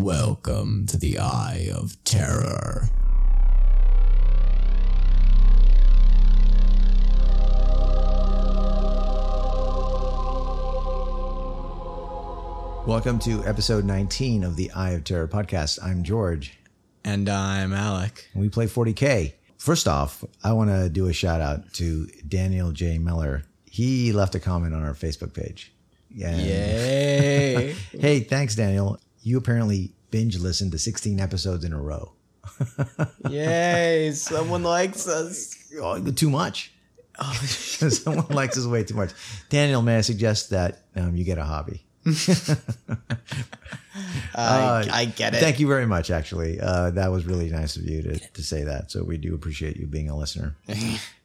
Welcome to the Eye of Terror. Welcome to episode 19 of the Eye of Terror podcast. I'm George. And I'm Alec. and we play 40K. First off, I want to do a shout out to Daniel J. Miller. He left a comment on our Facebook page. Yeah. Yay. Hey, thanks, Daniel. You apparently binge listened to 16 episodes in a row. Yay. Someone likes us. Oh, too much. Someone likes us way too much. Daniel, may I suggest that um, you get a hobby? I, I get it. Thank you very much, actually. Uh, that was really nice of you to, to say that. So we do appreciate you being a listener.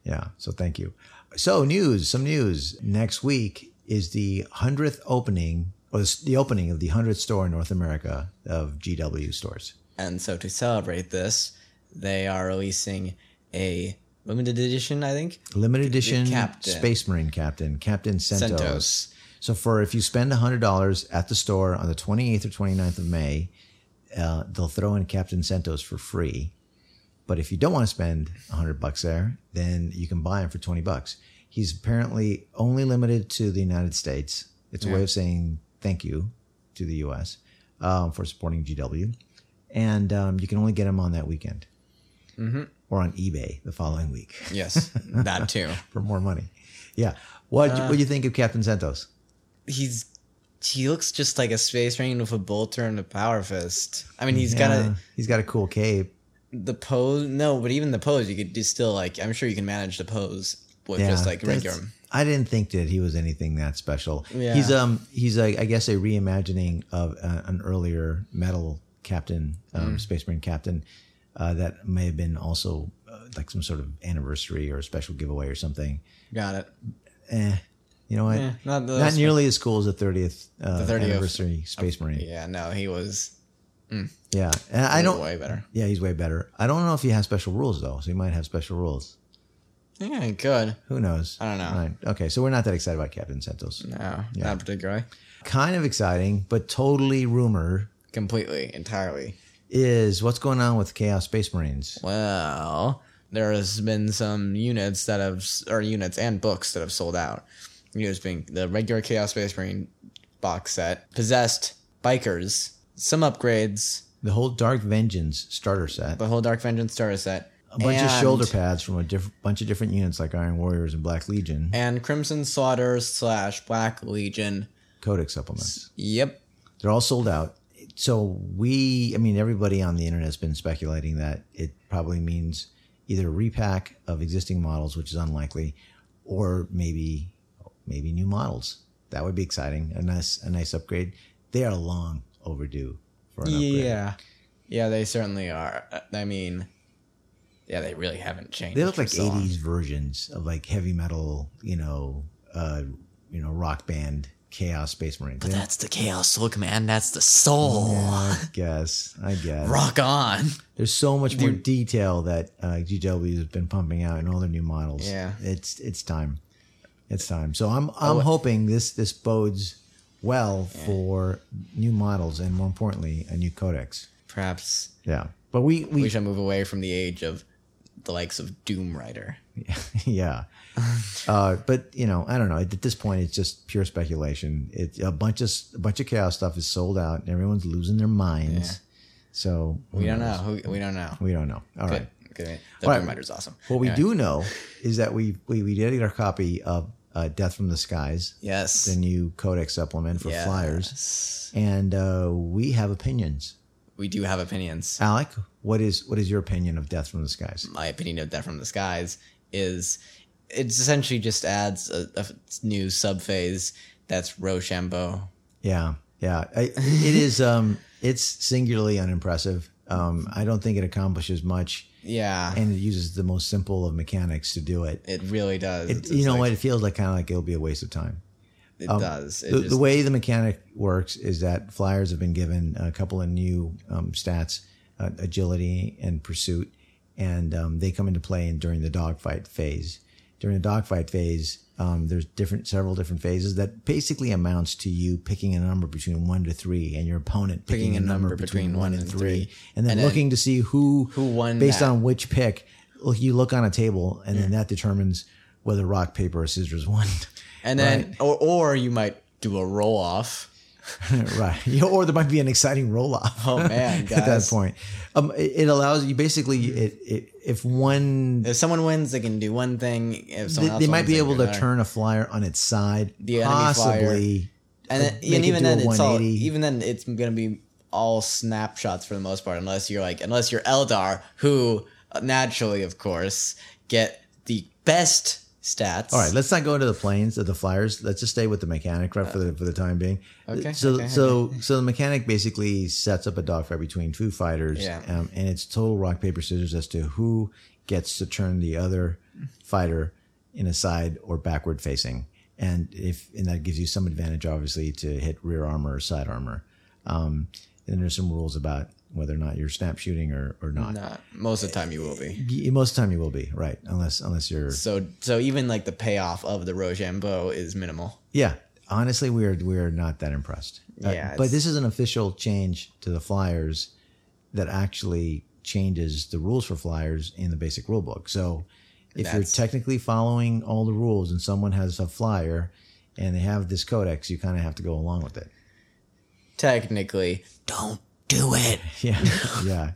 yeah. So thank you. So news, some news. Next week is the 100th opening or the opening of the 100th store in North America of GW stores. And so to celebrate this, they are releasing a limited edition, I think. Limited edition Captain. Space Marine Captain, Captain Centos. Centos. So for if you spend $100 at the store on the 28th or 29th of May, uh, they'll throw in Captain Centos for free. But if you don't want to spend 100 bucks there, then you can buy him for 20 bucks. He's apparently only limited to the United States. It's a way of saying thank you to the US um, for supporting GW. And um, you can only get them on that weekend or on eBay the following week Yes, that too. for more money. Yeah. What what do you think of Captain Centos? He's he looks just like a space marine with a bolter and a power fist. I mean, he's got a he's got a cool cape. the pose. No, but even the pose, you could do still like. I'm sure you can manage the pose with Yeah, just like regular. I didn't think that he was anything that special. Yeah. He's um he's a, I guess a reimagining of uh, an earlier metal captain, um, Mm. Space Marine captain, uh, that may have been also uh, like some sort of anniversary or a special giveaway or something. Got it. Eh, you know what? Eh, not the- Not nearly as cool as the thirtieth uh, 30th anniversary Space Marine. Yeah, no, he was. Yeah, and I don't. way better. Yeah, he's way better. I don't know if he has special rules though, so he might have special rules. Yeah, good. Who knows? I don't know. Right. Okay, so we're not that excited about Captain Centos. No, not particularly. Kind of exciting, but totally rumor Completely, entirely. is what's going on with Chaos Space Marines. Well, there has been some units that have, or units and books that have sold out. You Units being the regular Chaos Space Marine box set, possessed bikers, some upgrades, The whole Dark Vengeance starter set, the whole Dark Vengeance starter set, a bunch of shoulder pads from a diff- bunch of different units like Iron Warriors and Black Legion, and Crimson Slaughter slash Black Legion. Codex supplements. Yep. They're all sold out. So we, I mean, everybody on the internet has been speculating that it probably means either a repack of existing models, which is unlikely, or maybe maybe new models. That would be exciting. A nice a nice upgrade. They are long overdue for an upgrade. Yeah. Yeah, they certainly are. I mean, yeah, they really haven't changed. They look like so '80s versions of like heavy metal, you know, uh, you know, rock band Chaos Space Marines. They- That's the chaos look, man. That's the soul. I guess. I guess. Rock on. There's so much more detail that uh, GW has been pumping out in all their new models. Yeah. it's it's time. It's time. So I'm I'm hoping this this bodes well for new models and more importantly a new codex. Perhaps Yeah, but we we, we should move away from the age of the likes of Doom Rider. yeah. uh, but you know I don't know. At this point, it's just pure speculation. It's a bunch of a bunch of chaos stuff is sold out and everyone's losing their minds. So We don't know. knows? Who, we don't know. We don't know. All right. Good. Good. The All right. Doom Rider's awesome. What we do know is that we we, we did get our copy of uh, Death from the Skies, Yes. the new Codex supplement for Yes. flyers, and uh, we have opinions. We do have opinions. Alec, what is what is your opinion of Death from the Skies? my opinion of Death from the Skies is it essentially just adds a, a new subphase that's Rochambeau. Yeah, yeah, I, it is. Um, it's singularly unimpressive. Um, I don't think it accomplishes much, Yeah, and it uses the most simple of mechanics to do it. it really does. It, you know like- what? It feels like kind of like it'll be a waste of time. It does. It the, just, the way the mechanic works is that flyers have been given a couple of new um, stats, uh, agility and pursuit, and um, they come into play in, during the dogfight phase. during the dogfight phase, um, there's different, several different phases that basically amounts to you picking a number between one to three, and your opponent picking, a number, between, one and three, and then And then looking to see who who won based that. on which pick. Look, you look on a table, and then that determines whether rock, paper, or scissors won. And then, or, or you might do a roll off. right. Or there might be an exciting roll off. Oh man, at that point, um, it, it allows you basically it, it if one If someone wins, they can do one thing. If they, someone else they might be able to another. turn a flyer on its side, The possibly. and, then, and even then, it's all even then it's gonna be all snapshots for the most part, unless you're like unless you're Eldar, who uh, naturally, of course, get the best stats. All right, let's not go into the planes of the flyers. Let's just stay with the mechanic right for the for the time being. Okay, So okay, so so the mechanic basically sets up a dogfight between two fighters, Yeah. um, and it's total rock paper scissors as to who gets to turn the other fighter in a side or backward facing, and if and that gives you some advantage, obviously, to hit rear armor or side armor. Um, and there's some rules about whether or not you're snap shooting or, or not. Not, most of the time you will be. Most of the time you will be right, unless unless you're So so even like the payoff of the Rochambeau is minimal. Yeah, honestly, we're we're not that impressed. Uh, Yeah, but this is an official change to the flyers that actually changes the rules for flyers in the basic rule book. So if you're technically following all the rules and someone has a flyer and they have this codex, you kind of have to go along with it. Technically, don't do it. Yeah, yeah.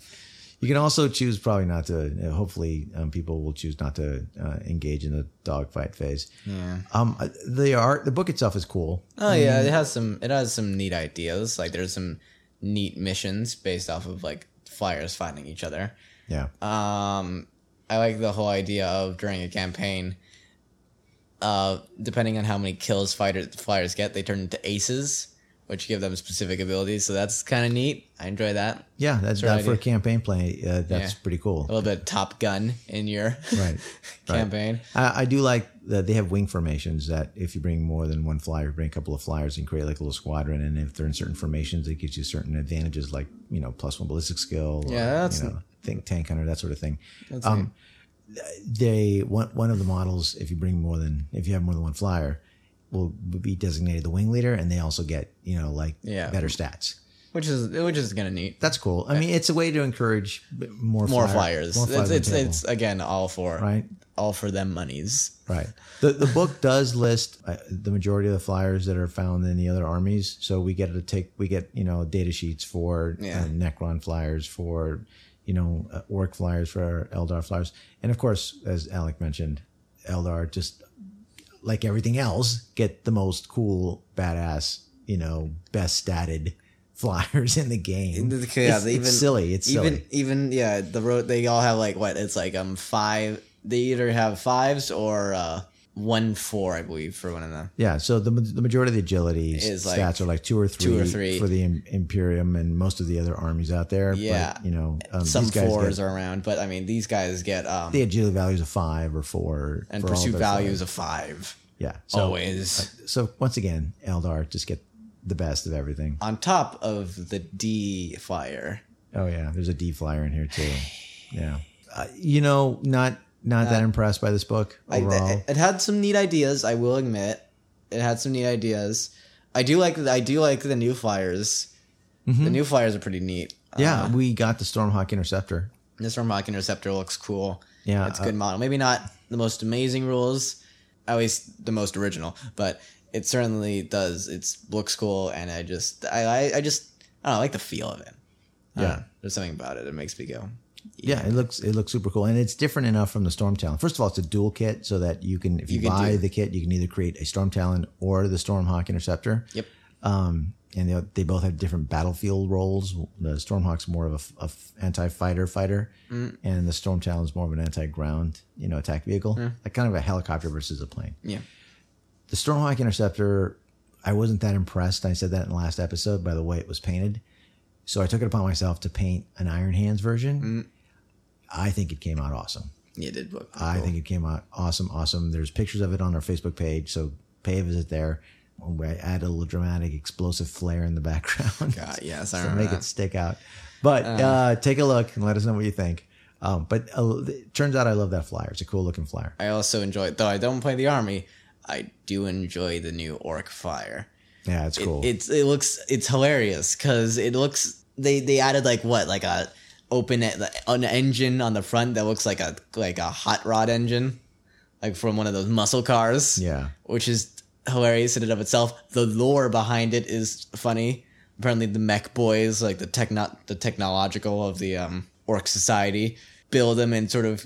You can also choose probably not to. uh, Hopefully, um, people will choose not to uh, engage in the dogfight phase. Yeah. Um, uh, the art, the book itself is cool. Oh yeah, it has some. It has some neat ideas. Like there's some neat missions based off of like flyers fighting each other. Yeah, Um, I like the whole idea of during a campaign, uh, depending on how many kills fighters flyers get, they turn into aces, which give them specific abilities. So that's kind of neat. I enjoy that. Yeah, that's that for a campaign play. Uh, that's Yeah. pretty cool. A little bit Top Gun in your Right. campaign. I, I do like that they have wing formations. That if you bring more than one flyer, bring a couple of flyers and create like a little squadron. And if they're in certain formations, it gives you certain advantages, like you know plus one ballistic skill. or, Yeah, that's- you know, think tank hunter that sort of thing. That's Um, they one one of the models, if you bring more than if you have more than one flyer, will be designated the wing leader, and they also get you know like Yeah. better stats. which is which is kind of neat. That's cool. I mean, it's a way to encourage more More flyer- flyers. more flyers it's it's, it's again all for right. all for them monies. Right. The the book does list uh, the majority of the flyers that are found in the other armies. So we get to take we get you know data sheets for Yeah. uh, Necron flyers for you know uh, Ork flyers for Eldar flyers, and of course, as Alec mentioned, Eldar just like everything else get the most cool, badass, you know, best statted flyers in the game. Yeah, it's, they it's silly. It's even silly. even yeah the road they all have like what it's like um five they either have fives or uh one four i believe for one of them Yeah, so the the majority of the agility Is like stats are like two or three, two or three. for the Imperium and most of the other armies out there. Yeah. but, you know, um, some these guys fours get, are around but i mean these guys get um the agility values of five or four, and pursuit values of five yeah, so, always So once again, Eldar just get the best of everything. on top of the d flyer Oh yeah, there's a D flyer in here too. Yeah, uh, you know, not not that impressed by this book I, overall. it, it had some neat ideas i will admit it had some neat ideas i do like i do like the new flyers the new flyers are pretty neat Mm-hmm. yeah, Uh, we got the Stormhawk Interceptor. This Stormhawk Interceptor looks cool. Yeah, it's a good uh, model. Maybe not the most amazing rules, at least the most original, but it certainly does. It's looks cool, and I just, I, I, I just, I don't know, I like the feel of it. I don't Yeah. know. there's something about it that makes me go. Yeah, it looks it looks super cool, and it's different enough from the Storm Talon. First of all, it's a dual kit, so that you can, if you, You can buy do- the kit, you can either create a Storm Talon or the Stormhawk Interceptor. Yep. Um, and they, they both have different battlefield roles. The Stormhawk's more of a anti-fighter fighter, Mm. and the Storm Talon's more of an anti-ground, you know, attack vehicle, like kind of a helicopter versus a plane. Yeah. The Stormhawk Interceptor, I wasn't that impressed. I said that in the last episode by the way it was painted. So I took it upon myself to paint an Iron Hands version. Mm. I think it came out awesome. Yeah, it did look cool. I think it came out awesome, awesome. There's pictures of it on our Facebook page, so pay a visit there. We add a little dramatic, explosive flair in the background. God, yes, I remember make that. it stick out. But uh, take a look and let us know what you think. Um, but uh, it turns out I love that flyer. It's a cool looking flyer. I also enjoy, it though I don't play the army. I do enjoy the new ork fire. Yeah, it's cool. It's it looks it's hilarious because it looks they they added like what like a open an engine on the front that looks like a like a hot rod engine, like from one of those muscle cars. yeah. which is hilarious in and of itself. The lore behind it is funny. Apparently, the mech boys, like the techno the technological of the um, ork society, build them and sort of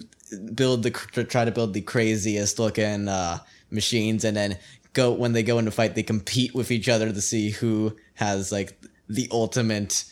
build the try to build the craziest looking uh, machines, and then go when they go into fight, they compete with each other to see who has like the ultimate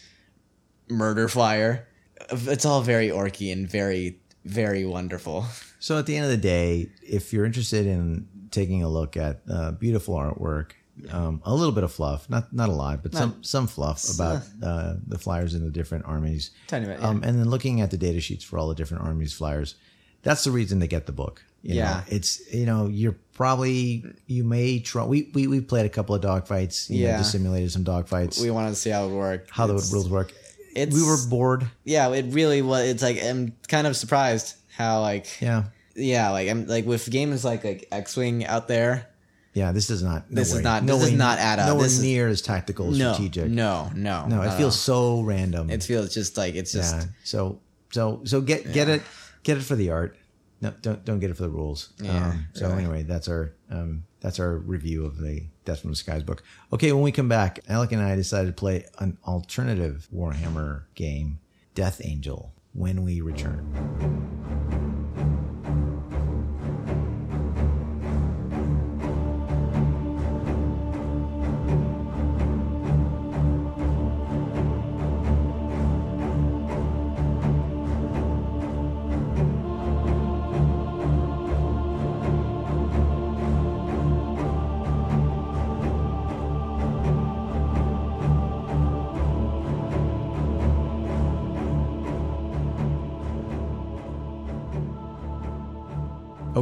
murder flyer. It's all very orky and very very wonderful. So at the end of the day, if you're interested in taking a look at uh, beautiful artwork, um, a little bit of fluff, not not a lot, but some some fluff about uh, the flyers in the different armies, Tiny bit, yeah. um, and then looking at the data sheets for all the different armies flyers. That's the reason to get the book. you know. Yeah. it's you know you're probably you may try. We we we played a couple of dogfights. You know, Yeah. just simulated some dogfights. We wanted to see how it worked. how the rules work. It's- we were bored. yeah, it really was. It's like I'm kind of surprised how like Yeah, yeah, like I'm like with games like like X Wing out there. yeah. This does not. no This is way- not- no this way- not add up. Nowhere This is- near as tactical, No, strategic. no, no, No, it feels so random. It feels just like it's just yeah. So so so get get it get it for the art. No, don't don't get it for the rules. Yeah, Um, so anyway, that's our um, that's our review of the Death from the Skies book. Okay, when we come back, Alec and I decided to play an alternative Warhammer game, Death Angel. When we return.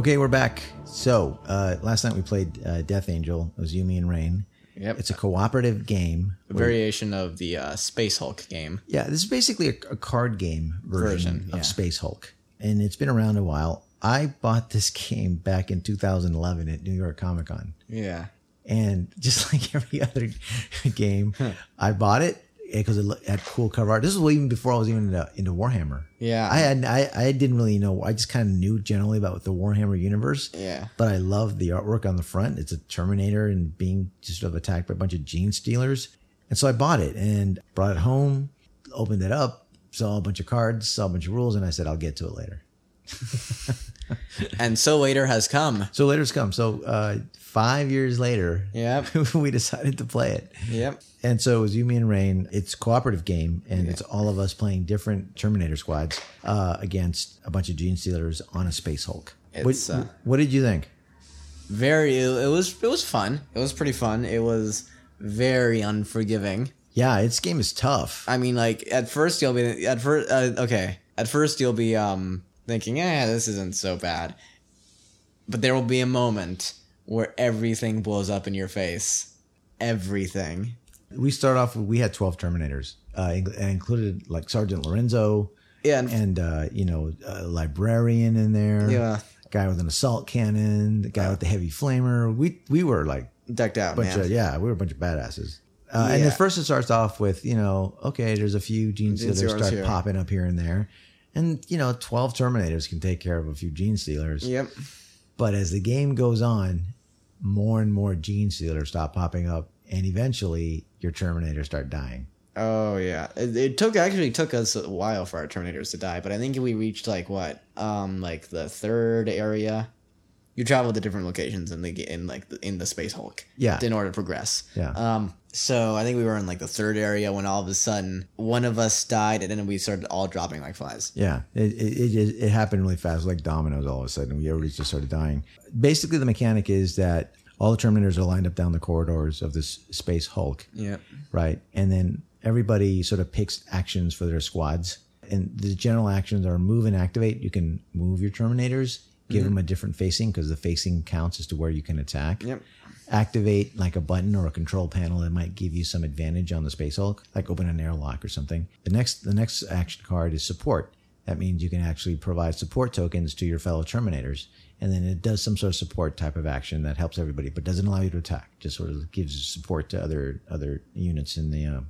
Okay, we're back. So uh, last night we played uh, Death Angel. It was Yumi and Rain. Yep. It's a cooperative game. a variation of the uh, Space Hulk game. Yeah, this is basically a, a card game version, Version, yeah. of Space Hulk, and it's been around a while. I bought this game back in 2011 at New York Comic Con, Yeah. and just like every other game, I bought it because it had cool cover art. This was even before I was even into, into Warhammer. Yeah. I had I, I didn't really know. I just kind of knew generally about the Warhammer universe. Yeah. But I love the artwork on the front. It's a Terminator and being just sort of attacked by a bunch of gene stealers. And so I bought it and brought it home, opened it up, saw a bunch of cards, saw a bunch of rules, and I said, I'll get to it later. And so later has come. So later's come. So uh, five years later, Yep. we decided to play it. Yep. And so it was Yumi and Rain. It's a cooperative game, and it's all of us playing different Terminator squads uh, against a bunch of gene stealers on a space Hulk. What, uh, what did you think? Very. It, it was. It was fun. It was pretty fun. It was very unforgiving. Yeah, its game is tough. I mean, like at first you'll be at first. Uh, okay, at first you'll be um thinking, yeah, this isn't so bad, but there will be a moment where everything blows up in your face. Everything. We start off with we had twelve Terminators, uh, and included like Sergeant Lorenzo Yeah. And, and uh, you know a librarian in there. Yeah. guy with an assault cannon, the guy with the heavy flamer. We we were like decked out, bunch man. of yeah, we were a bunch of badasses. Uh, And at first it starts off with you know okay, there's a few gene stealers start here. popping up here and there, and you know twelve Terminators can take care of a few gene stealers. Yep. But as the game goes on, more and more gene stealers stop popping up, and eventually your Terminators start dying. Oh yeah. It, it took actually took us a while for our Terminators to die, but I think we reached like what, um, like the third area. You travel to different locations in the in like the, in the Space Hulk. Yeah. In order to progress. Yeah. Um. So I think we were in like the third area when all of a sudden one of us died, and then we started all dropping like flies. Yeah, it, it, it, it happened really fast, like dominoes. All of a sudden, we everybody just started dying. Basically, the mechanic is that all the Terminators are lined up down the corridors of this space Hulk, Yep. right? And then everybody sort of picks actions for their squads. And the general actions are move and activate. You can move your Terminators, give mm-hmm. them a different facing because the facing counts as to where you can attack. Yep. Activate like a button or a control panel that might give you some advantage on the Space Hulk, like open an airlock or something. The next the next action card is support. that means you can actually provide support tokens to your fellow Terminators. And then it does some sort of support type of action that helps everybody, but doesn't allow you to attack. Just sort of gives support to other other units in the uh,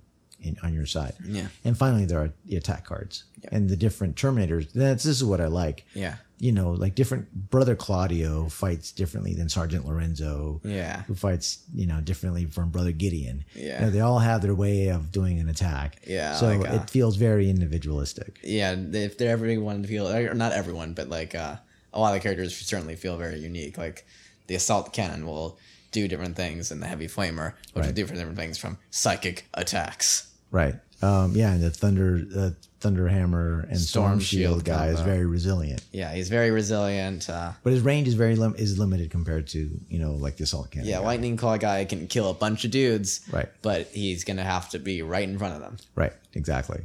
in, on your side. Yeah. And finally, there are the attack cards and the different Terminators. That's this is what I like. Yeah. You know, like different brother Claudio fights differently than Sergeant Lorenzo. Yeah. Who fights you know differently from brother Gideon. Yeah. You know, they all have their way of doing an attack. Yeah, So like, uh, it feels very individualistic. Yeah, if they're everyone feel or not everyone, but like uh, a lot of the characters certainly feel very unique. Like the assault cannon will do different things, and the heavy flamer which will Right. do different things from psychic attacks. Right. Um, yeah, and the thunder, uh, thunder hammer and storm, Storm shield, Shield guy is very resilient, Yeah, he's very resilient. Uh, but his range is very lim- is limited compared to you know like the assault cannon. yeah, guy. lightning claw guy can kill a bunch of dudes, Right. But he's gonna have to be right in front of them. Right. Exactly.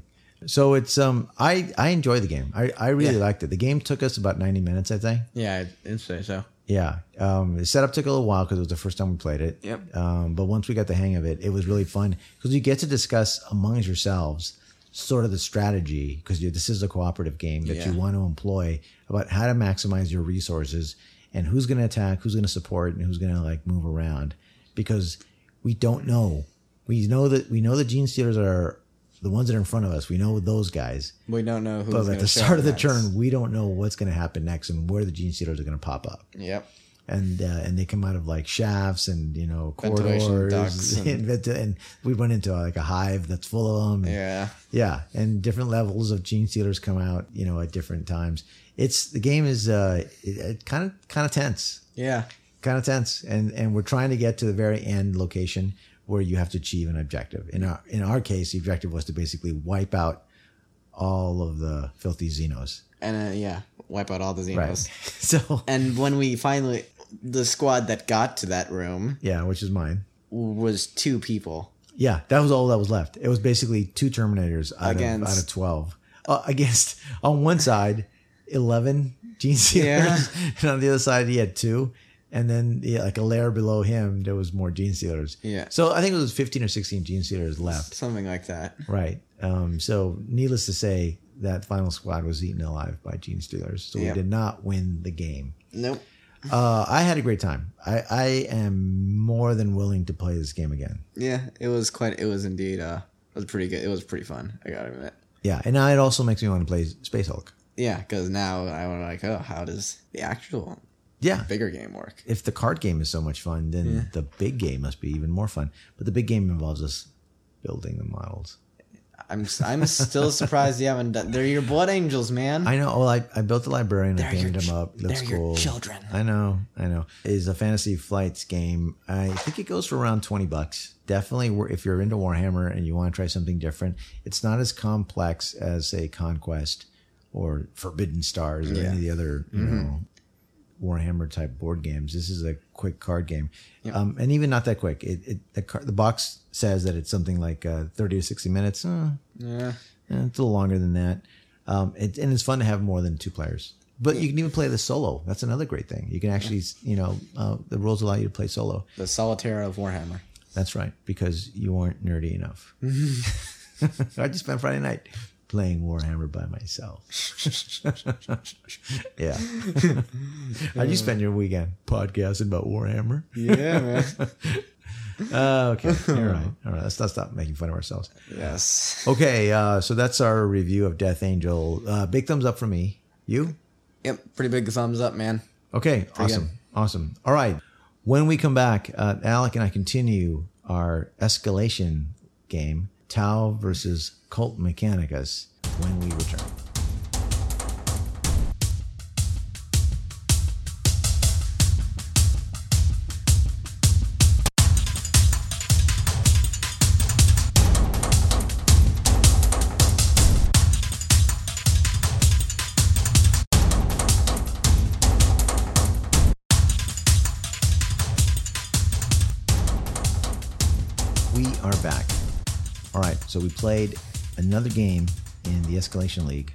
So it's um I I enjoy the game. I I really Yeah. liked it. The game took us about ninety minutes, I think. Yeah, I'd say so. Yeah. Um, the setup took a little while because it was the first time we played it. Yep. Um, but once we got the hang of it, it was really fun because you get to discuss amongst yourselves sort of the strategy because this is a cooperative game that you want to employ about how to maximize your resources and who's going to attack, who's going to support, and who's going to like move around because we don't know. We know that we know the gene stealers are the ones that are in front of us. We know those guys. We don't know who's But at the start of the next. turn, we don't know what's going to happen next and where the gene stealers are going to pop up Yep. and uh, and they come out of like shafts and you know corridors and, and- and we went into like a hive that's full of them and, Yeah. yeah and different levels of gene stealers come out you know at different times it's the game is uh kind of kind of tense Yeah. kind of tense and and we're trying to get to the very end location where you have to achieve an objective in our in our case the objective was to basically wipe out all of the filthy xenos And uh, yeah, wipe out all the Xenos. right so And when we finally, the squad that got to that room yeah which is mine was two people. Yeah, that was all that was left. It was basically two Terminators out, Against- of, out of 12. Uh, against, on one side, 11 Gene. Yeah. And on the other side, he had two. And then, yeah, like a layer below him, there was more Gene Stealers. Yeah. So I think it was 15 or 16 Gene Stealers left. Something like that. Right. Um, so needless to say, that final squad was eaten alive by Gene Stealers. So Yeah. we did not win the game. Nope. Uh, I had a great time. I, I am more than willing to play this game again. Yeah, it was quite. It was indeed. Uh, it was pretty good. It was pretty fun. I gotta admit. Yeah. And now it also makes me want to play Space Hulk. Yeah, because now I was like, oh, how does the actual Yeah. bigger game work? If the card game is so much fun, then the big game must be even more fun. But the big game involves us building the models. I'm I'm still surprised you haven't done. They're your blood angels, man. I know. Well, I, I built the librarian. I They're your painted him up. Looks they're your cool. children. I know. I know. Is a fantasy flights game. I think it goes for around twenty bucks. Definitely, if you're into Warhammer and you want to try something different, it's not as complex as say Conquest or Forbidden Stars or Yeah. any of the other you mm-hmm. know Warhammer type board games. This is a quick card game, um, and even not that quick. It, it the, car, the box says that it's something like uh, thirty to sixty minutes. Uh, yeah. Eh, it's a little longer than that. Um, it, and it's fun to have more than two players. But you can even play the solo. That's another great thing. You can actually, you know, uh, the rules allow you to play solo. The solitaire of Warhammer. That's right, because you weren't nerdy enough. I just spent Friday night playing Warhammer by myself. yeah. How'd you spend your weekend podcasting about Warhammer? Yeah, man. Uh, okay. All right. All right. Let's not stop making fun of ourselves. yes. Okay. Uh, so that's our review of Death Angel. Uh, big thumbs up for me. You? Yep. Pretty big thumbs up, man. Okay, awesome, awesome. All right, when we come back, uh, Alec and I continue our escalation game, Tau versus Cult Mechanicus, when we return. So we played another game in the Escalation League.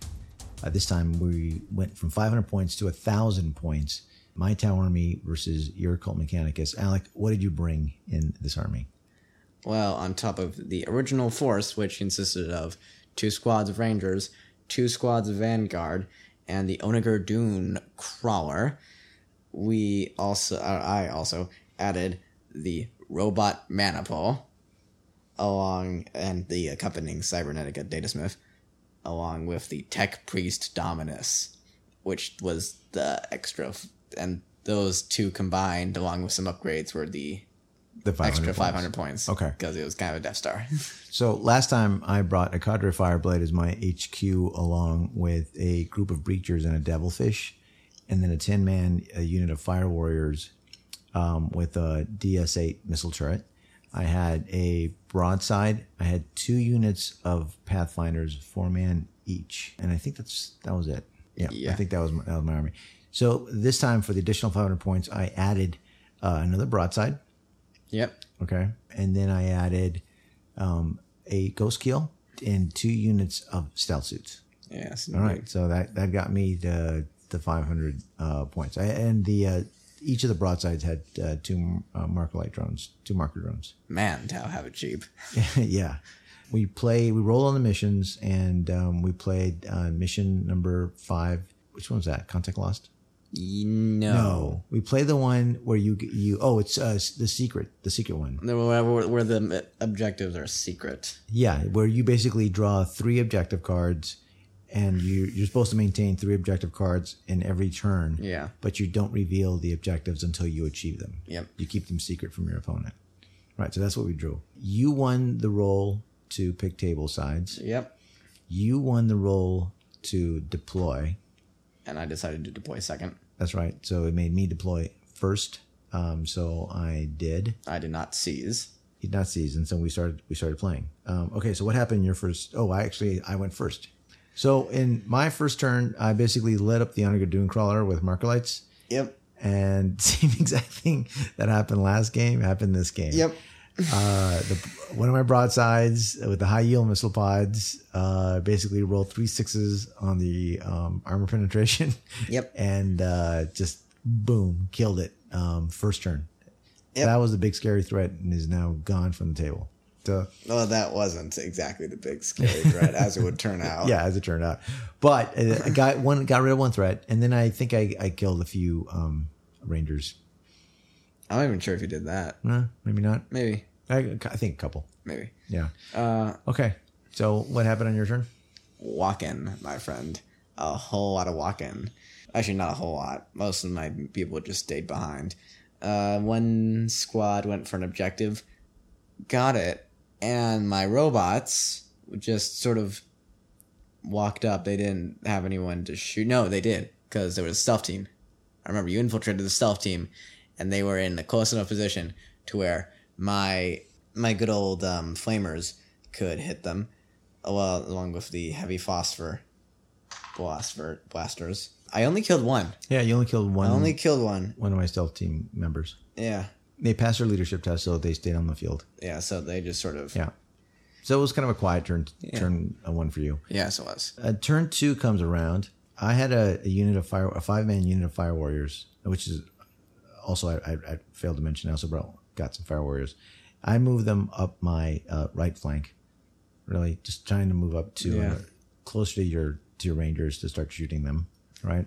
Uh, this time we went from 500 points to 1,000 points. My Tau army versus your Cult Mechanicus. Alec, what did you bring in this army? Well, on top of the original force, which consisted of two squads of rangers, two squads of Vanguard and the Onager Dune Crawler. We also, uh, I also added the Robot Maniple along and the accompanying Cybernetica Datasmith along with the Tech Priest Dominus, which was the extra, f- and those two combined along with some upgrades were the The 500 extra points. 500 points. Okay. Because it was kind of a Death Star. So last time I brought a Cadre Fireblade as my HQ along with a group of Breachers and a Devilfish, and then a 10 man a unit of Fire Warriors um, with a DS 8 missile turret. I had a broadside. I had two units of Pathfinders, four man each, and I think that's that was it. Yeah, I think that was my, that was my army. So this time for the additional 500 points, I added uh, another broadside. yep. Okay. And then I added um, a ghost keel and two units of stealth suits. Yes. All right. So that, that got me the, the 500 uh, points. I, and the uh, each of the broadsides had uh, two uh, marker light drones, two marker drones. Man, Tau have it cheap. yeah. We play, we roll on the missions and um, we played uh, mission number five. Which one was that? Contact Lost? No. No. We play the one where you, you, oh, it's uh, the secret, the secret one. Where, where the objectives are secret. Yeah, where you basically draw three objective cards, and you you're supposed to maintain three objective cards in every turn. Yeah. But you don't reveal the objectives until you achieve them. Yep. You keep them secret from your opponent. Right. So that's what we drew. You won the roll to pick table sides. Yep. You won the roll to deploy. And I decided to deploy second. That's right. So it made me deploy first. Um, so I did. I did not seize. He did not seize, and so we started we started playing. Um, okay, so what happened in your first? Oh, I actually I went first. So in my first turn, I basically lit up the Onager Dune Crawler with marker lights, Yep. and same exact thing that happened last game happened this game. Yep. Uh, the, one of my broadsides with the high yield missile pods uh, basically rolled three sixes on the um, armor penetration. Yep. and uh, just boom, killed it um, first turn. Yep. That was a big scary threat and is now gone from the table. So, Well, that wasn't exactly the big scary threat, as it would turn out. yeah, as it turned out. But uh, I got one, got rid of one threat, and then I think I, I killed a few um, rangers. I'm not even sure if you did that. Uh, maybe not. Maybe. I, I think a couple. Maybe. Yeah. Uh, Okay. So what happened on your turn? walk in, my friend. A whole lot of walk in. Actually, not a whole lot. Most of my people just stayed behind. Uh, one squad went for an objective, got it, and my robots just sort of walked up. They didn't have anyone to shoot. No, they did, because there was a stealth team. I remember you infiltrated the stealth team, and they were in a close enough position to where my my good old um, flamers could hit them, well, along with the heavy phosphor blaster blasters. I only killed one. Yeah, you only killed one. I only killed one. one of my stealth team members. Yeah, They passed their leadership test, so they stayed on the field. yeah. So they just sort of Yeah. So it was kind of a quiet turn. Yeah. Turn uh, one for you. Yes, it was. Uh, turn two comes around. I had a, a unit of fire, a five man unit of fire warriors, which is also I, I, I failed to mention. I also brought got some fire warriors. I moved them up my uh, right flank. Really, just trying to move up to Yeah. uh, closer to your to your rangers to start shooting them. Right.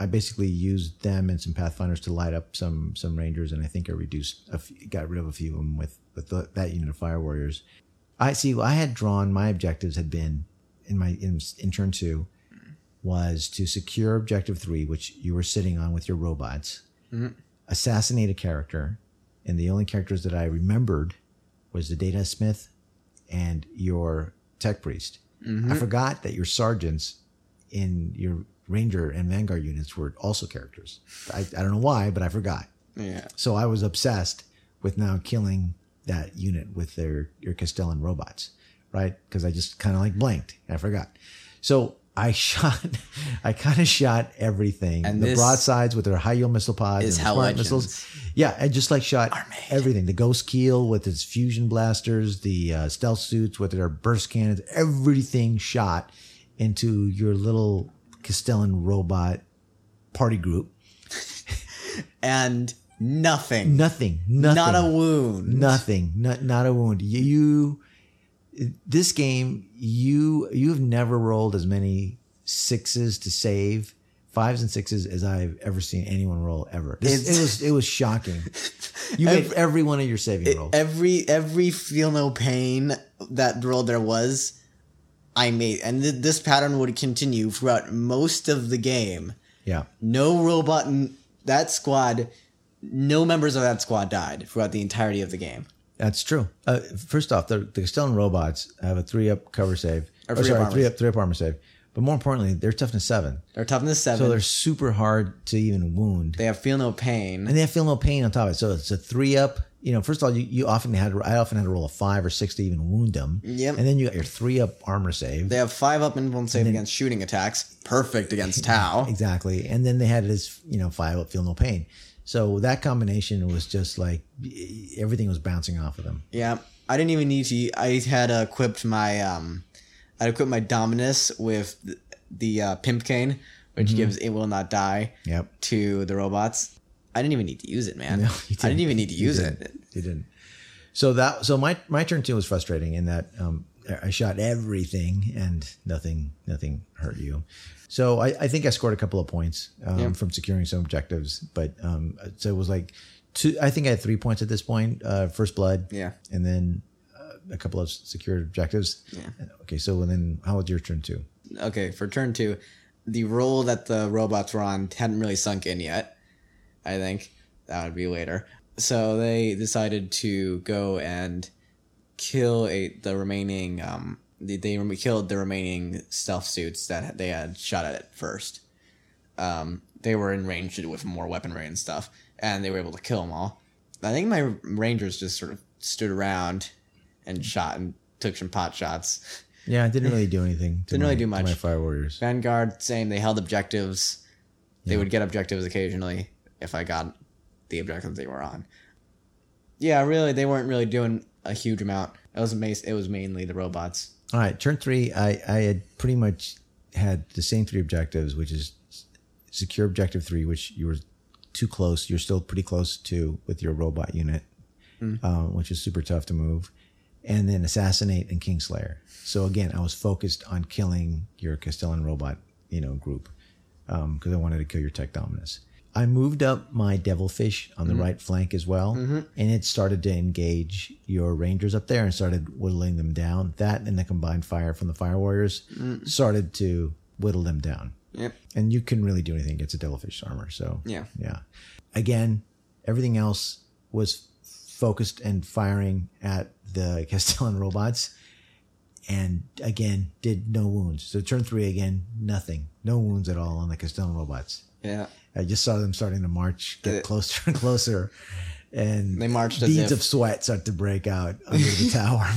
I basically used them and some pathfinders to light up some some rangers, and I think I reduced, a few, got rid of a few of them with with the, that unit of fire warriors. I see. I had drawn my objectives had been in my in, in turn two was to secure objective three, which you were sitting on with your robots, mm-hmm. assassinate a character, and the only characters that I remembered was the data smith and your tech priest. I mm-hmm. forgot that your sergeants in your ranger and vanguard units were also characters. I, I don't know why, but I forgot. Yeah. So I was obsessed with now killing that unit with their your Kastelan robots, right? Because I just kind of like blanked. I forgot. So I shot, I kind of shot everything. And the broadsides with their high yield missile pods is and the smart Legends missiles. Yeah, I just like shot everything. The ghost keel with its fusion blasters, the uh, stealth suits with their burst cannons, everything shot into your little Kastelan robot party group. And nothing. Nothing, nothing. Not a wound. Nothing. Not not a wound. You this game, you you've never rolled as many sixes to save, fives and sixes as I've ever seen anyone roll ever. This, it was it was shocking. You made every one of your saving rolls. Every every feel no pain that roll there was, I made, and th- this pattern would continue throughout most of the game. yeah. No robot in that squad, no members of that squad died throughout the entirety of the game. That's true. Uh, first off, the, the Kastelan robots have a three up cover save. Or Or, three up sorry, armor. three up three up armor save. But more importantly, they're toughness seven, They're toughness seven. so they're super hard to even wound, they have feel no pain. and they have feel no pain on top of it. So it's a three up. You know, first of all, you, you often had I often had to roll a five or six to even wound them. Yep. And then you got your three up armor save. They have five up and one save against shooting attacks. Perfect against Tau. Exactly. And then they had this, you know, five up, feel no pain. So that combination was just like everything was bouncing off of them. Yeah, I didn't even need to. I had equipped my um, I had equipped my Dominus with the, the uh, Pimp Cane, which gives it will not die Yep. to the robots. I didn't even need to use it, man. No, you I didn't didn't. even need to use didn't. it. You didn't. So that so my my turn two was frustrating in that um, I shot everything and nothing nothing hurt you. So I, I think I scored a couple of points um, Yeah. from securing some objectives, but um, so it was like two. I think I had three points at this point. Uh, first blood, Yeah. and then a couple of secured objectives. Yeah. Okay, so then how was your turn two? Okay, for turn two, the role that the robots were on hadn't really sunk in yet. I think that would be later. So they decided to go and kill a the remaining. Um, they, they killed the remaining stealth suits that they had shot at first. Um, they were in range with more weaponry and stuff, and they were able to kill them all. I think my rangers just sort of stood around and shot and took some pot shots. Yeah, I didn't really do anything. To Didn't my, really do much. my fire warriors. Vanguard saying they held objectives. They would get objectives occasionally if I got the objectives they were on. Yeah, really, they weren't really doing a huge amount. It was ma- it was mainly the robots. All right, turn three. I, I had pretty much had the same three objectives, which is secure objective three, which you were too close. You're still pretty close to with your robot unit, um, which is super tough to move. And then assassinate and Kingslayer. So again, I was focused on killing your Kastelan robot, you know, group um, because I wanted to kill your Tech Dominus. I moved up my Devilfish on the mm-hmm. right flank as well, mm-hmm. and it started to engage your Rangers up there and started whittling them down. That and the combined fire from the Fire Warriors mm. started to whittle them down. Yep. And you couldn't really do anything against a Devilfish armor. So Yeah. yeah. Again, everything else was focused and firing at the Kastelan robots and again did no wounds. So turn three again, nothing, no wounds at all on the Kastelan robots. Yeah. I just saw them starting to march, get closer and closer, and They marched beads of sweat start to break out under the tower.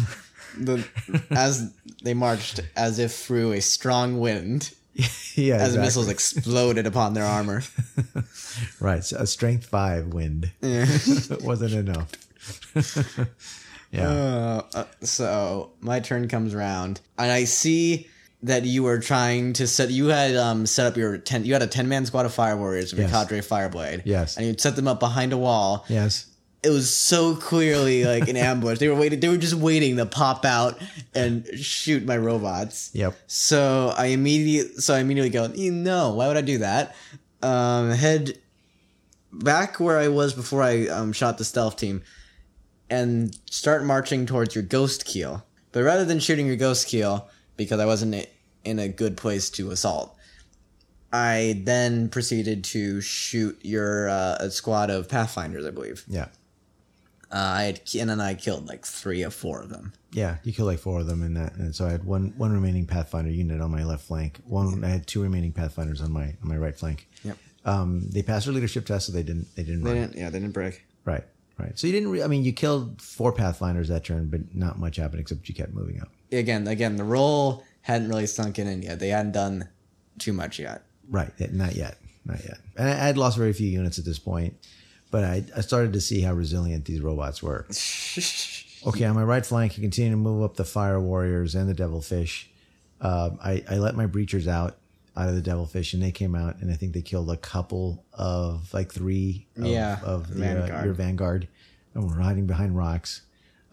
The as they marched as if through a strong wind yeah, as exactly. missiles exploded upon their armor. right. So a strength five wind wasn't enough. yeah, Uh, uh, so my turn comes around, and I see that you were trying to set. You had um set up your ten. You had a ten man squad of fire warriors with Yes. your cadre fireblade. Yes. and you'd set them up behind a wall. yes, It was so clearly like an ambush. They were waiting. They were just waiting to pop out and shoot my robots. yep. So I immediately, so I immediately go, "You know, why would I do that?" Um, head back where I was before I um, shot the stealth team, and start marching towards your ghost keel. But rather than shooting your ghost keel, because I wasn't in a good place to assault, I then proceeded to shoot your uh, a squad of pathfinders, I believe. Yeah. Uh, I had, and then I killed like three or four of them. Yeah, you killed like four of them in that, and so I had one one remaining Pathfinder unit on my left flank. One, I had two remaining Pathfinders on my on my right flank. Yep. Um, they passed their leadership test, so they didn't they didn't They run. didn't. Yeah, they didn't break. Right, right. So you didn't. Re- I mean, you killed four Pathfinders that turn, but not much happened except you kept moving up. again, again, the role hadn't really sunk in yet. They hadn't done too much yet. Right, not yet, not yet. And I, I'd lost very few units at this point, but I, I started to see how resilient these robots were. Okay, on my right flank, I continue to move up the fire warriors and the devilfish. Uh, I, I let my breachers out out of the devilfish, and they came out, and I think they killed a couple of like three of, Yeah, of the, Vanguard. Uh, your vanguard, and we're hiding behind rocks.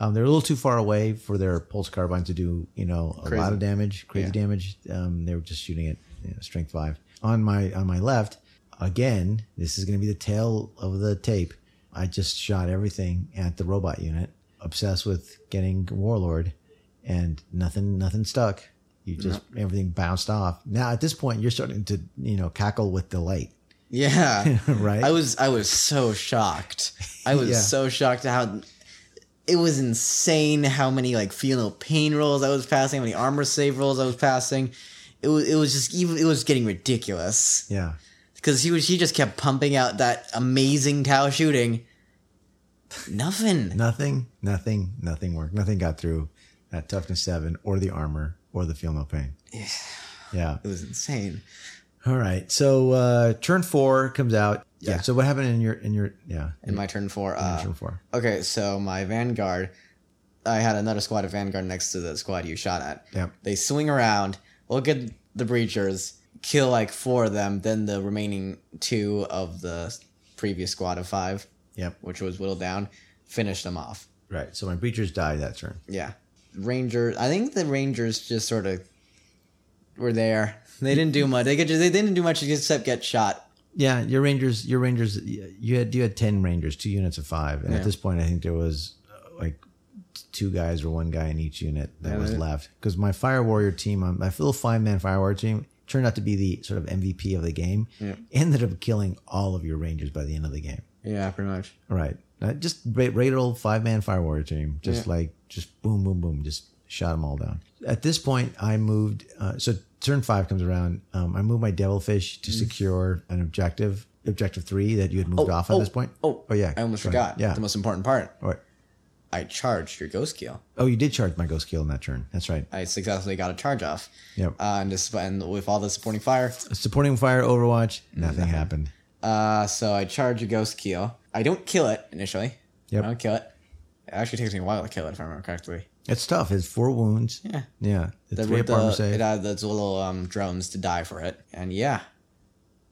Um, they're a little too far away for their pulse carbine to do, you know, a Crazy. lot of damage, crazy Yeah. damage. Um, they were just shooting at you know, strength five. On my on my left, again, this is going to be the tail of the tape. I just shot everything at the robot unit, obsessed with getting Warlord, and nothing nothing stuck. You just everything bounced off. Now at this point, you're starting to you know cackle with delight. Yeah. Right? I was I was so shocked. I was Yeah. so shocked at how it was insane how many like no pain rolls I was passing, how many armor save rolls I was passing. It was it was just even it was getting ridiculous Yeah. because he was he just kept pumping out that amazing Tau shooting. Nothing. Nothing, nothing, nothing worked. Nothing got through that toughness seven or the armor or the feel no pain. Yeah. It was insane. All right. So uh turn four comes out. Yeah. Yeah. So what happened in your in your yeah In my turn four, uh, turn four? Okay, so my Vanguard, I had another squad of Vanguard next to the squad you shot at. Yep. They swing around, look at the breachers, kill like four of them, then the remaining two of the previous squad of five, Yep. which was whittled down, finish them off. Right. So my breachers died that turn. Yeah. Rangers, I think the Rangers just sort of were there. They didn't do much. They, could just, they didn't do much except get shot. Yeah, your Rangers, your Rangers, you had you had ten Rangers, two units of five, and Yeah. at this point, I think there was uh, like two guys or one guy in each unit that Yeah, was right. left. Because my Fire Warrior team, um, my little five man Fire Warrior team, turned out to be the sort of MVP of the game. Yeah. Ended up killing all of your Rangers by the end of the game. Yeah, pretty much. Right, just regular old five man Fire Warrior team, just Yeah. like just boom, boom, boom, just shot them all down. At this point, I moved. Uh, so turn five comes around. Um, I moved my Devilfish Mm. to secure an objective, objective three that you had moved off at oh, this point. Oh, oh yeah. I almost forgot. Yeah. The most important part. All right. I charged your Ghostkeel. Oh, you did charge my Ghostkeel in that turn. That's right. I successfully got a charge off. Yep. Uh, and, just, and with all the supporting fire, Supporting fire, Overwatch, nothing happened. Uh, so I charge a Ghostkeel. I don't kill it initially. Yep. I don't kill it. It actually takes me a while to kill it, if I remember correctly. It's tough. It's four wounds. Yeah. Yeah. The, The, three the, save. it had those little um, drones to die for it. And yeah,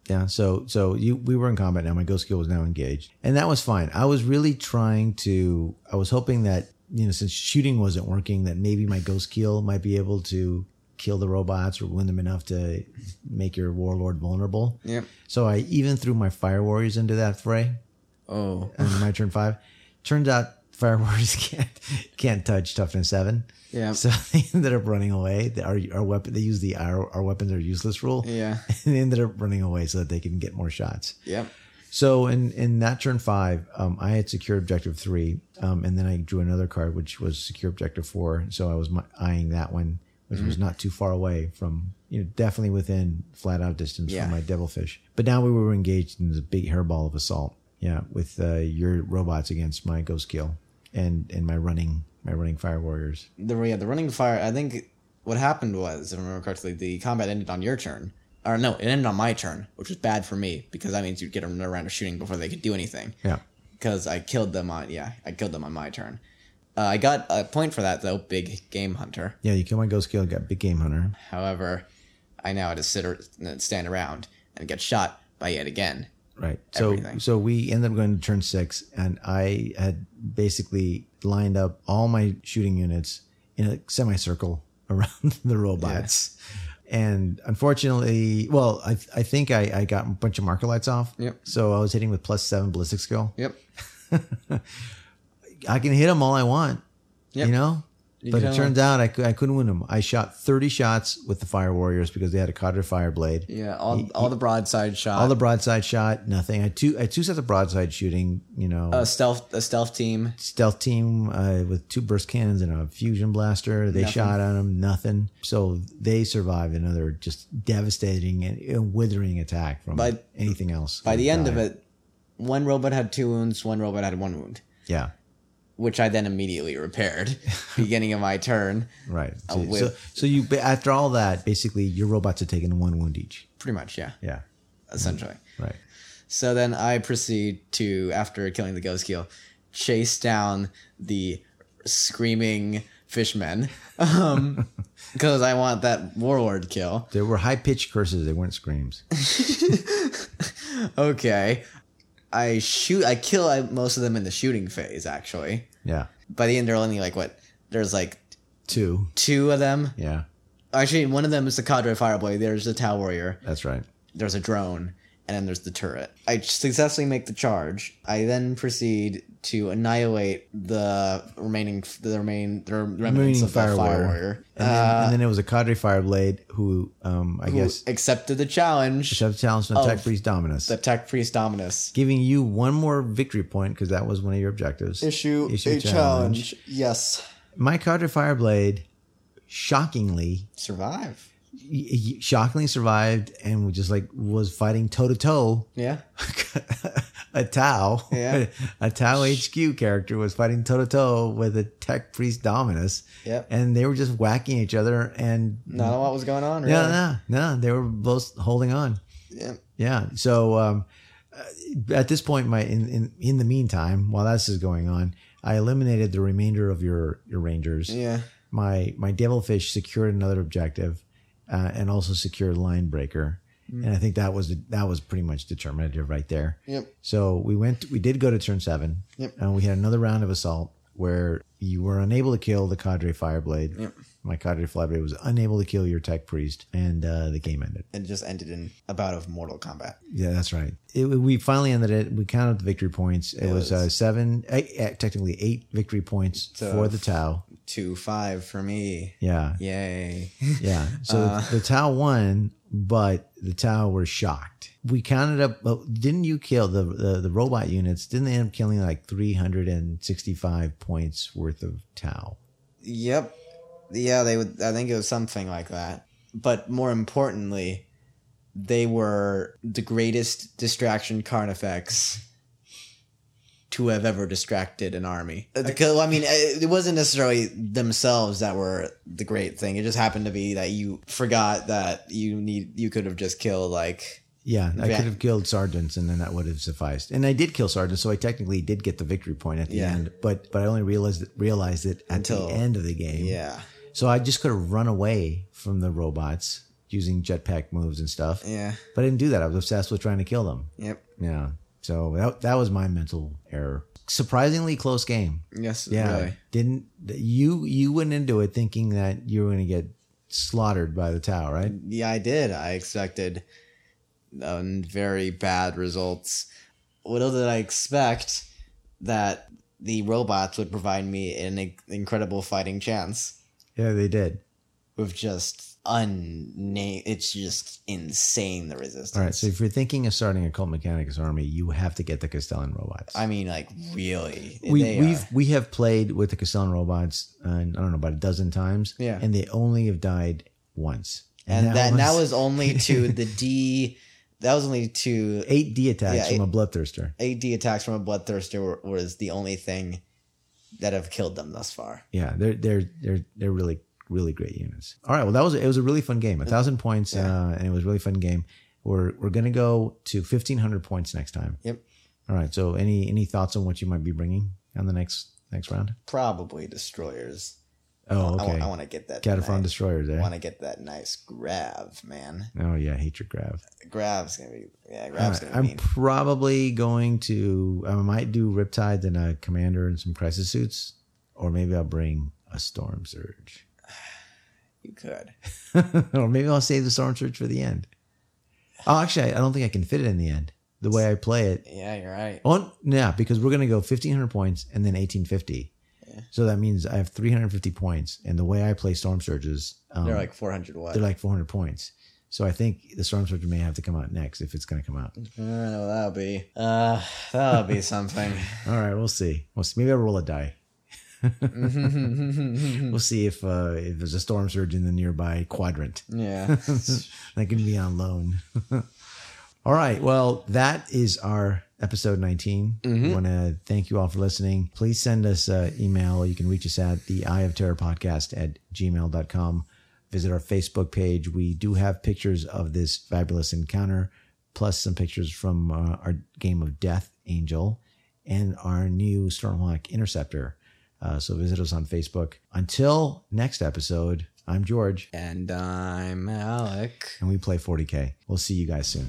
Yeah, so so you we were in combat now. My Ghostkeel was now engaged, and that was fine. I was really trying to. I was hoping that you know since shooting wasn't working, that maybe my Ghostkeel might be able to kill the robots or wound them enough to make your warlord vulnerable. Yeah. So I even threw my fire warriors into that fray Oh. on my turn five. Turns out fire warriors can't can't touch toughness seven. Yeah. So they ended up running away. Our our weapon they use the our, our weapons are useless rule. Yeah. And they ended up running away so that they can get more shots. Yeah. So in in that turn five, um, I had secured objective three, um, and then I drew another card which was secure objective four. So I was eyeing that one, which was not too far away from you know definitely within flat out distance Yeah. from my devilfish. But now we were engaged in this big hairball of assault. Yeah, with uh, your robots against my Ghostkeel and and my running my running fire warriors. The, yeah, the running fire, I think what happened was, if I remember correctly, the combat ended on your turn. Or no, it ended on my turn, which was bad for me because that means you'd get another round of shooting before they could do anything. Yeah. because I killed them on yeah I killed them on my turn. Uh, I got a point for that though, big game hunter. Yeah, you kill my Ghostkeel, got big game hunter. However, I now had to sit or stand around and get shot by yet again. Right. So Everything. so we ended up going to turn six, and I had basically lined up all my shooting units in a semicircle around the robots. And unfortunately, well, I I think I, I got a bunch of marker lights off. Yep. So I was hitting with plus seven ballistic skill. Yep. I can hit them all I want. Yep. You know. You but it turns out I, I couldn't win them. I shot 30 shots with the Fire Warriors because they had a Cadre Fireblade. Yeah. All all the broadside shot. All the broadside shot, nothing. I had two, I had two sets of broadside shooting, you know. a stealth a stealth team. stealth team uh, with two burst cannons and a fusion blaster. They Nothing. shot at them, nothing. So they survived another just devastating and, and withering attack from By- anything else. By the end of it, one robot had two wounds, one robot had one wound, yeah, which I then immediately repaired. beginning of my turn, right. Uh, So, with- so, so you after all that, basically your robots are taking one wound each. pretty much, yeah, Yeah, essentially. right. So then I proceed to, after killing the Ghostkeel, chase down the screaming fishmen. Um, because I want that warlord kill. There were high pitched curses. They weren't screams. Okay. I shoot, I kill I, most of them in the shooting phase, actually. Yeah, by the end, there are only like what? There's like Two. two of them. Yeah, Actually, one of them is the Cadre Fireblade. There's the Tau Warrior. that's right. There's a drone, and then there's the turret. I successfully make the charge. I then proceed to annihilate the remaining, the remain, the remnants Remaining of Fire Fire Warrior. Warrior. And then, and then it was a Cadre Fireblade who, um, I who guess, accepted the challenge. shoved challenge from Tech Priest Dominus, The Tech Priest Dominus. giving you one more victory point because that was one of your objectives. Issue, Issue a challenge. challenge. Yes. My Cadre Fireblade, shockingly, Survive. Shockingly survived and just like was fighting toe to toe. Yeah. A Tau, Yeah. a Tau HQ character was fighting toe to toe with a Tech Priest Dominus. Yep. And they were just whacking each other and Not a lot was going on. Really. no, no, no, they were both holding on. Yeah. Yeah. So um, uh, at this point, my in, in in the meantime, while this is going on, I eliminated the remainder of your your rangers. Yeah. My my devilfish secured another objective, uh, and also secured line breaker. And I think that was that was pretty much determinative right there. Yep. So we went. We did go to turn seven. Yep. And we had another round of assault where you were unable to kill the Cadre Fireblade. Yep. My Cadre Fireblade was unable to kill your Tech Priest, and uh, the game ended. It just ended in a bout of Mortal combat. Yeah, that's right. It, we finally ended it. We counted the victory points. It, It was, was- uh, seven, eight, eh, technically eight victory points So- for the Tau. Two five for me. Yeah, Yay. yeah. So Uh. the Tau won, but the Tau were shocked. We counted up. Well, didn't you kill the, the the robot units? Didn't they end up killing like three hundred and sixty five points worth of Tau? Yep. Yeah, they would. I think it was something like that. But more importantly, they were the greatest distraction carnifex to have ever distracted an army. Uh, Because I mean, it it wasn't necessarily themselves that were the great thing. It just happened to be that you forgot that you need. You could have just killed like. Yeah, I could have killed sergeants, and then that would have sufficed. And I did kill sergeants, so I technically did get the victory point at the Yeah. end. But but I only realized realized it at Until- the end of the game. Yeah. So I just could have run away from the robots using jetpack moves and stuff. Yeah. But I didn't do that. I was obsessed with trying to kill them. Yep. Yeah. So that, that was my mental error. Surprisingly close game. Yes. Yeah. Really. Didn't you you went into it thinking that you were going to get slaughtered by the Tau, right? Yeah, I did. I expected um, very bad results. Little did I expect that the robots would provide me an incredible fighting chance Yeah, they did. with just unnamed. It's just insane the resistance. All right. So if you're thinking of starting a Cult Mechanicus army, you have to get the Kastelan robots. I mean, like really, we they we've are- we have played with the Kastelan robots, uh, I don't know about a dozen times. Yeah. and they only have died once, and that that was only to the D. That was only to eight D attacks Yeah, from a bloodthirster. Eight D attacks from a bloodthirster were, was the only thing that have killed them thus far. Yeah, they're they're they're they're really really great units. All right, well that was it was a really fun game. A thousand points, Yeah. uh, and it was a really fun game. We're we're gonna go to fifteen hundred points next time. Yep. All right. So any any thoughts on what you might be bringing on the next next round? Probably destroyers. Oh, okay. I, okay. want to get that. Kataphron nice, destroyers I want to get that nice grav, man. Oh yeah, hate your grav. Grav's gonna be yeah. Grav's right, gonna be. I'm be. probably going to. I might do Riptides and a commander and some crisis suits, or maybe I'll bring a storm surge, You could. or maybe I'll save the storm surge for the end. Oh, actually, I don't think I can fit it in the end. The way I play it. Yeah, you're right. Oh, yeah, because we're gonna go 1500 points and then 1850. Yeah. So that means I have 350 points, and the way I play storm surges, um, They're like 400 what? they're like 400 points. So I think the storm surge may have to come out next if it's gonna come out. I. That'll be. Uh, that'll be something. All right, we'll see. We'll see. Maybe I'll roll a die. We'll see if uh, if there's a storm surge in the nearby quadrant. yeah. that can be on loan. all right. Well, that is our episode 19. I want to thank you all for listening. Please send us an email. You can reach us at the Eye of Terror podcast at gmail.com. Visit our Facebook page. We do have pictures of this fabulous encounter, plus some pictures from uh, our game of Death Angel and our new Stormhawk Interceptor. Uh, so visit us on Facebook. Until next episode, I'm George and I'm Alec. and we play 40K. We'll see you guys soon.